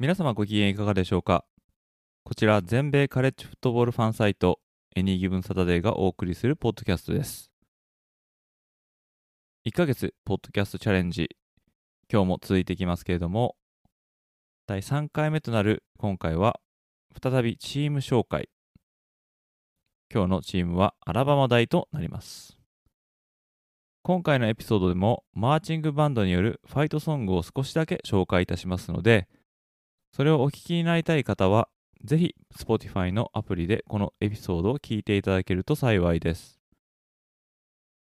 皆様ご機嫌いかがでしょうか？こちら全米カレッジフットボールファンサイトエニーギブンサタデーがお送りするポッドキャストです。1ヶ月ポッドキャストチャレンジ今日も続いていきますけれども第3回目となる今回は再びチーム紹介。今日のチームはアラバマ大となります。今回のエピソードでもマーチングバンドによるファイトソングを少しだけ紹介いたしますのでそれをお聞きになりたい方は、ぜひ Spotify のアプリでこのエピソードを聞いていただけると幸いです。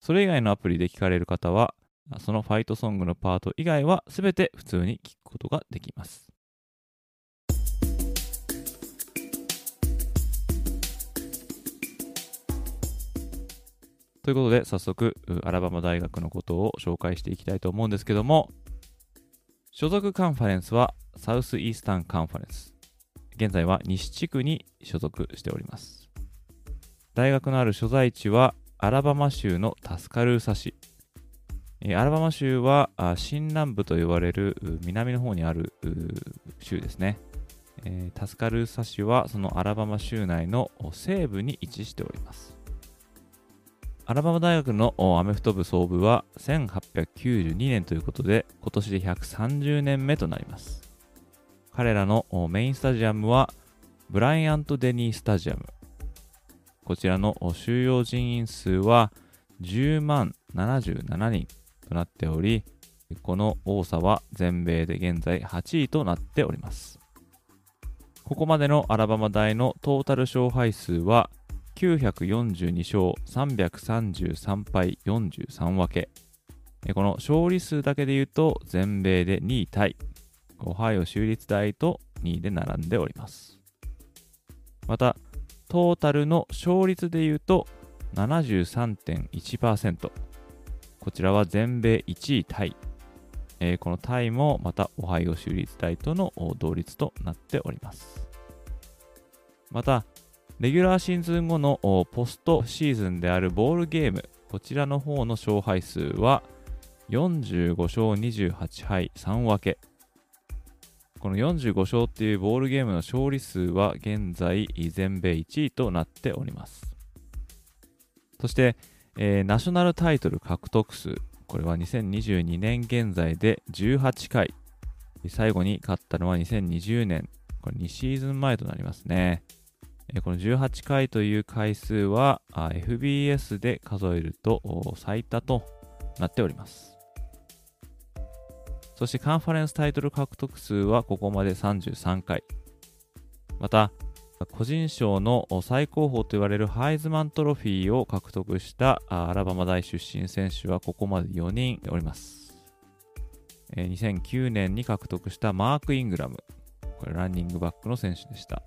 それ以外のアプリで聞かれる方は、そのファイトソングのパート以外は全て普通に聞くことができます。ということで、早速、アラバマ大学のことを紹介していきたいと思うんですけども、所属カンファレンスはサウスイースタンカンファレンス。現在は西地区に所属しております。大学のある所在地はアラバマ州のタスカルーサ市。アラバマ州は新南部と呼ばれる南の方にある州ですね。タスカルーサ市はそのアラバマ州内の西部に位置しております。アラバマ大学のアメフト部創部は1892年ということで今年で130年目となります。彼らのメインスタジアムはブライアント・デニースタジアム。こちらの収容人員数は10万77人となっており、この多さは全米で現在8位となっております。ここまでのアラバマ大のトータル勝敗数は942勝333敗43分け。この勝利数だけで言うと全米で2位タイ。オハイオ州立大と2位で並んでおります。また、トータルの勝率でいうと73.1%。こちらは全米1位タイ。えー、このタイもまたオハイオ州立大との同率となっております。また、レギュラーシーズン後のポストシーズンであるボールゲーム、こちらの方の勝敗数は45勝28敗3分け。この45勝っていうボールゲームの勝利数は現在全米1位となっております。そして、えー、ナショナルタイトル獲得数、これは2022年現在で18回。最後に勝ったのは2020年、これ2シーズン前となりますね。えー、この18回という回数は FBS で数えると最多となっております。そしてカンファレンスタイトル獲得数はここまで33回。また、個人賞の最高峰と言われるハイズマントロフィーを獲得したアラバマ大出身選手はここまで4人おります。2009年に獲得したマーク・イングラム。これランニングバックの選手でした。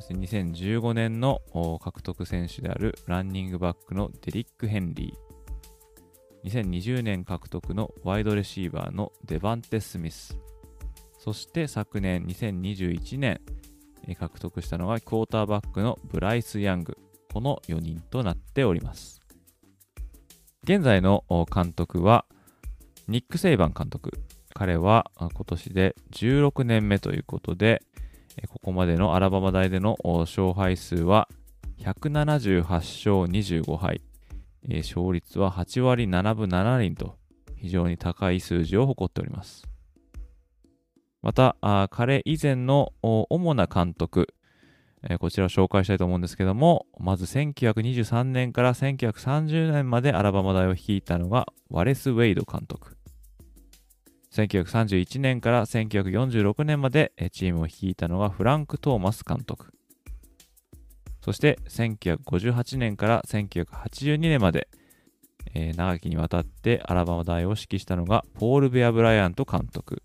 そして2015年の獲得選手であるランニングバックのデリック・ヘンリー。2020年獲得のワイドレシーバーのデバンテ・スミス、そして昨年2021年獲得したのはクォーターバックのブライス・ヤング、この4人となっております。現在の監督はニック・セイバン監督。彼は今年で16年目ということで、ここまでのアラバマ大での勝敗数は178勝25敗、勝率は8割7分7厘と非常に高い数字を誇っております。また、彼以前の主な監督、こちらを紹介したいと思うんですけども、まず1923年から1930年までアラバマ大を率いたのがワレス・ウェイド監督。1931年から1946年までチームを率いたのがフランク・トーマス監督。そして1958年から1982年までえー、長きにわたってアラバマ大を指揮したのがポール・ベア・ブライアント監督。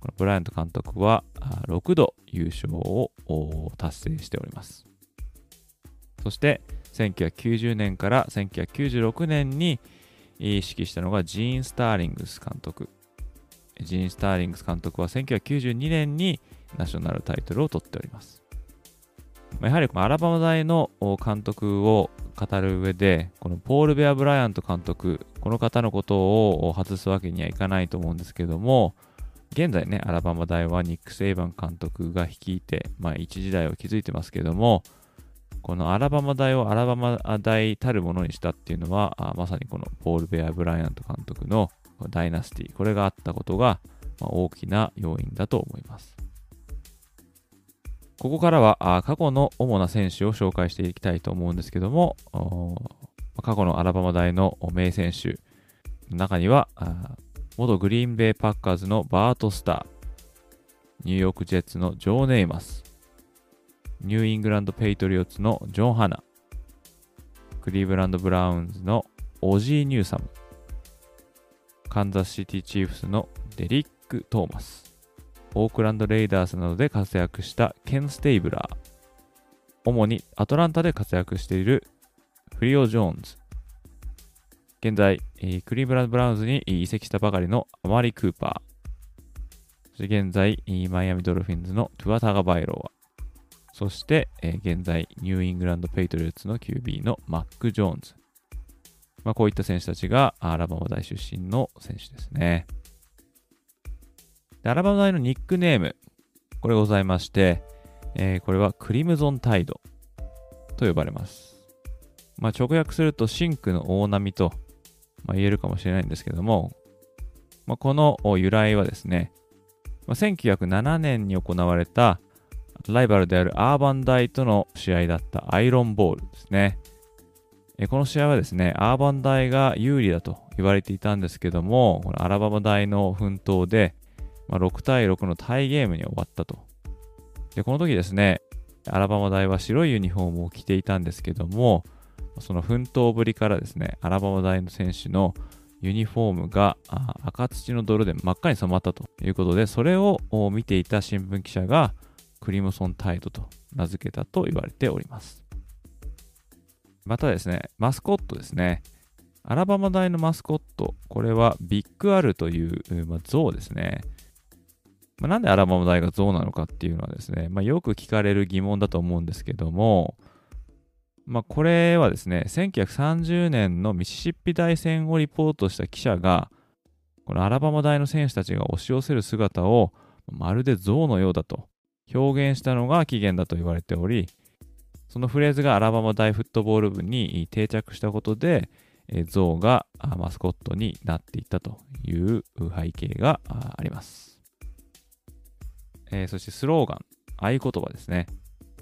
このブライアント監督は6度優勝を達成しております。そして1990年から1996年に指揮したのがジーン・スターリングス監督。ジーン・スターリングス監督は1992年にナショナルタイトルを取っております。やはりアラバマ大の監督を語る上で、このポール・ベア・ブライアント監督、この方のことを外すわけにはいかないと思うんですけども、現在ね、アラバマ大はニック・セイバン監督が率いて、まあ一時代を築いてますけども、このアラバマ大をアラバマ大たるものにしたっていうのは、まさにこのポール・ベア・ブライアント監督のダイナスティ、これがあったことが、大きな要因だと思います。ここからは過去の主な選手を紹介していきたいと思うんですけども、過去のアラバマ大の名選手の中には、元グリーンベイパッカーズのバート・スター、ニューヨーク・ジェッツのジョー・ネイマス、ニューイングランド・ペイトリオッツのジョン・ハナ、クリーブランド・ブラウンズのオジー・ニューサム、カンザスシティ・チーフスのデリック・トーマス、オークランド・レイダースなどで活躍したケン・ステイブラー、主にアトランタで活躍しているフリオ・ジョーンズ、現在、クリーブランド・ブラウンズに移籍したばかりのアマリ・クーパー、そして現在、マイアミ・ドルフィンズのトゥア・タガバイロアそして、現在、ニューイングランド・ペイトリオッツの QB のマック・ジョーンズ。まあ、こういった選手たちがアラバマ大出身の選手ですね。でアラバマ大のニックネーム、これございまして、えー、これはクリムゾンタイドと呼ばれます。まあ、直訳すると真紅の大波と、まあ、言えるかもしれないんですけども、まあ、この由来はですね、まあ、1907年に行われたライバルであるアーバン大との試合だったアイロンボールですね。この試合はですね、アーバン大が有利だと言われていたんですけども、このアラバマ大の奮闘で、まあ、6対6のタイゲームに終わったと。で、この時ですね、アラバマ大は白いユニフォームを着ていたんですけども、その奮闘ぶりからですね、アラバマ大の選手のユニフォームが赤土の泥で真っ赤に染まったということで、それを見ていた新聞記者がクリムソンタイドと名付けたと言われております。またですね、マスコットですね。アラバマ大のマスコット、これはビッグアルという、まあ、像ですね。まあ、なんでアラバマ大が象なのかっていうのはですね、まあ、よく聞かれる疑問だと思うんですけども、まあ、これはですね、1930年のミシシッピ大戦をリポートした記者が、このアラバマ大の選手たちが押し寄せる姿をまるで象のようだと表現したのが起源だと言われており、そのフレーズがアラバマ大フットボール部に定着したことで、象がマスコットになっていったという背景があります。えー、そしてスローガン、合言葉ですね。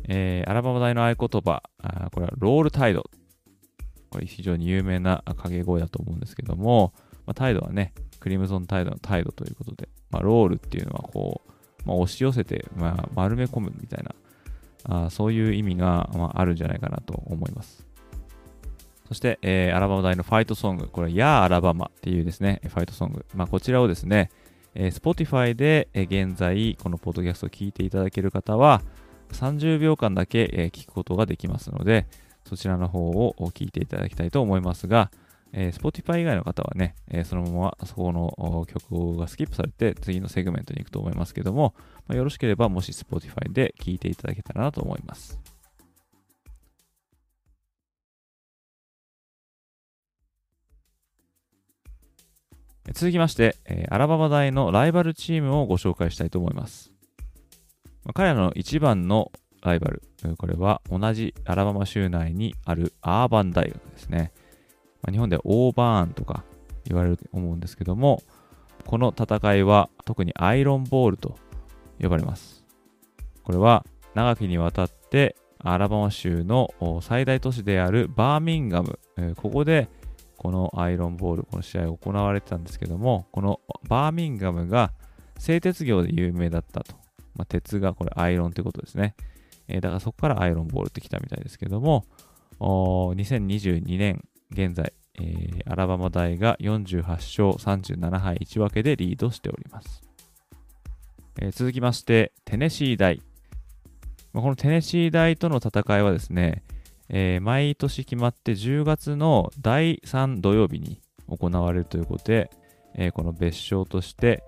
えー、アラバマ大の合言葉、あこれはロールタイド。これ非常に有名な掛け声だと思うんですけども、まあ、タイドはね、クリムゾンタイドのタイドということで、まあ、ロールっていうのはこう、まあ、押し寄せて、まあ、丸め込むみたいな、あそういう意味が、まあ、あるんじゃないかなと思います。そして、えー、アラバマ大のファイトソング、これはヤーアラバマっていうですね、ファイトソング。まあ、こちらをですね、えー、Spotify で、えー、現在このポッドキャストを聞いていただける方は30秒間だけ、えー、聞くことができますのでそちらの方を聞いていただきたいと思いますが、えー、Spotify 以外の方はね、えー、そのままそこの曲がスキップされて次のセグメントに行くと思いますけども、まあ、よろしければもし Spotify で聞いていただけたらなと思います。続きまして、えー、アラバマ大のライバルチームをご紹介したいと思います。まあ、彼らの一番のライバル、これは同じアラバマ州内にあるアーバン大学ですね。まあ、日本ではオーバーンとか言われると思うんですけども、この戦いは特にアイロンボールと呼ばれます。これは長きにわたってアラバマ州の最大都市であるバーミンガム、ここでこのアイロンボール、この試合行われてたんですけども、このバーミンガムが製鉄業で有名だったと。まあ、鉄がこれアイロンということですね。えー、だからそこからアイロンボールってきたみたいですけども、2022年現在、えー、アラバマ大が48勝37敗1分けでリードしております。えー、続きまして、テネシー大。まあこのテネシー大との戦いはですね、えー、毎年決まって10月の第3土曜日に行われるということで、えー、この別称として、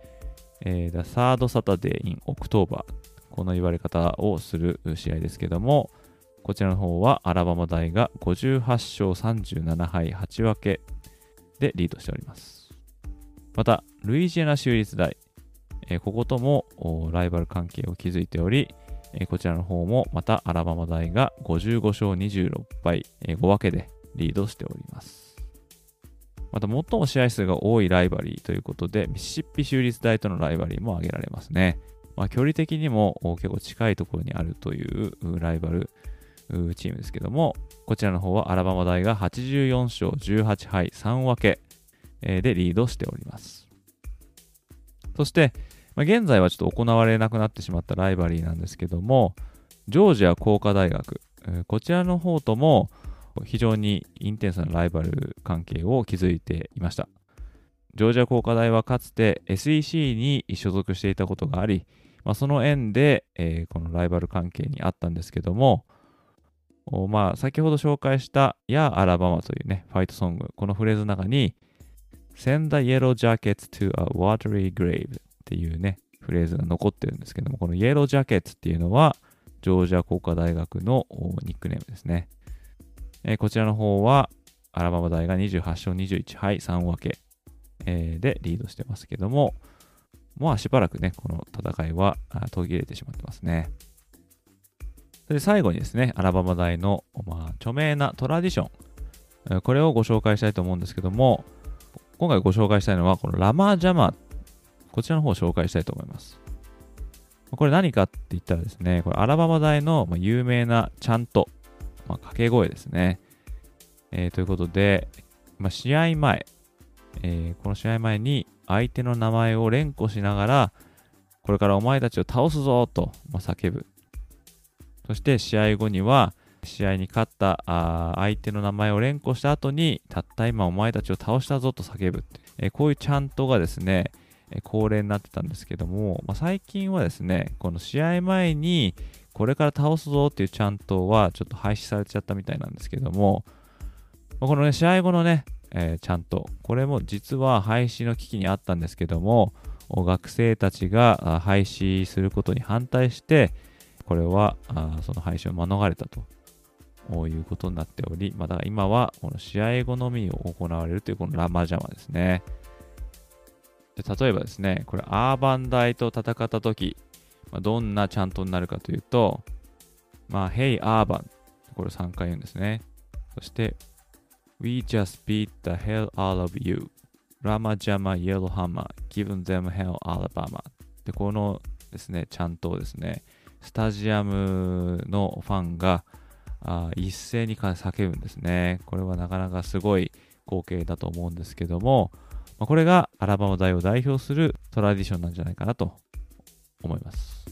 えー、The Third Saturday in October この言われ方をする試合ですけども、こちらの方はアラバマ大が58勝37敗8分けでリードしております。また、ルイジアナ州立大、え、ここともライバル関係を築いており、え、こちらの方もまたアラバマ大が55勝26敗、え、5分けでリードしております。また最も試合数が多いライバリーということで、ミシシッピ州立大とのライバリーも挙げられますね。まあ、距離的にも結構近いところにあるというライバルチームですけども、こちらの方はアラバマ大が84勝18敗3分けでリードしております。そして、まあ、現在はちょっと行われなくなってしまったライバリーなんですけども、ジョージア工科大学、こちらの方とも非常にインテンスなライバル関係を築いていました。ジョージア工科大はかつて SEC に所属していたことがあり、まあ、その縁で、えー、このライバル関係にあったんですけども、まあ、先ほど紹介した「やアラバマ」というね、ファイトソング、このフレーズの中に Send the yellow jackets to a watery grave っていうね、フレーズが残ってるんですけども、このイエロージャケッツっていうのは、ジョージア工科大学のニックネームですね。えー、こちらの方は、アラバマ大が28勝21敗3分け、えー、でリードしてますけども、まあしばらくね、この戦いは途切れてしまってますね。で最後にですね、アラバマ大の、まあ、著名なトラディション、これをご紹介したいと思うんですけども、今回ご紹介したいのは、このラマージャマ、こちらの方を紹介したいと思います。これ何かって言ったらですね、これアラバマ大の有名なチャント、まあ、掛け声ですね。えー、ということで、まあ、試合前、えー、この試合前に相手の名前を連呼しながら、これからお前たちを倒すぞと、まあ、叫ぶ。そして試合後には、試合に勝ったあ相手の名前を連呼した後に、たった今お前たちを倒したぞと叫ぶって、え、こういうチャントがですね、え、恒例になってたんですけども、まあ、最近はですね、この試合前に、これから倒すぞっていうチャントはちょっと廃止されちゃったみたいなんですけども、まあ、このね、試合後のね、えー、ちゃんと、これも実は廃止の危機にあったんですけども、学生たちが廃止することに反対して、これはあその廃止を免れたということになっており、まあ、だ今はこの試合後のみを行われるというこのラマジャマですね。で例えばですね、これアーバン大と戦った時、まあ、どんなちゃんとになるかというと、まあ、Hey アーバン、これ3回言うんですね。そして、We just beat the hell out of you. Rama Jama Yellowhammer, giving them hell Alabama. で、このですね、ちゃんとですね、スタジアムのファンがあ一斉に叫ぶんですね。これはなかなかすごい光景だと思うんですけども、まあ、これがアラバマ大を代表するトラディションなんじゃないかなと思います。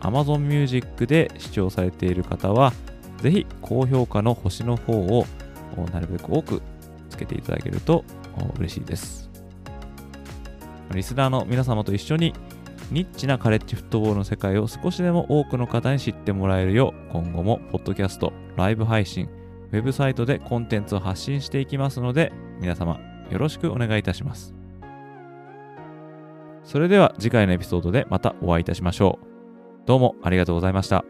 Amazon Music で視聴されている方は、ぜひ高評価の星の方をなるべく多くつけていただけると嬉しいです。リスナーの皆様と一緒にニッチなカレッジフットボールの世界を少しでも多くの方に知ってもらえるよう、今後もポッドキャスト、ライブ配信、ウェブサイトでコンテンツを発信していきますので、皆様よろしくお願いいたします。それでは次回のエピソードでまたお会いいたしましょう。どうもありがとうございました。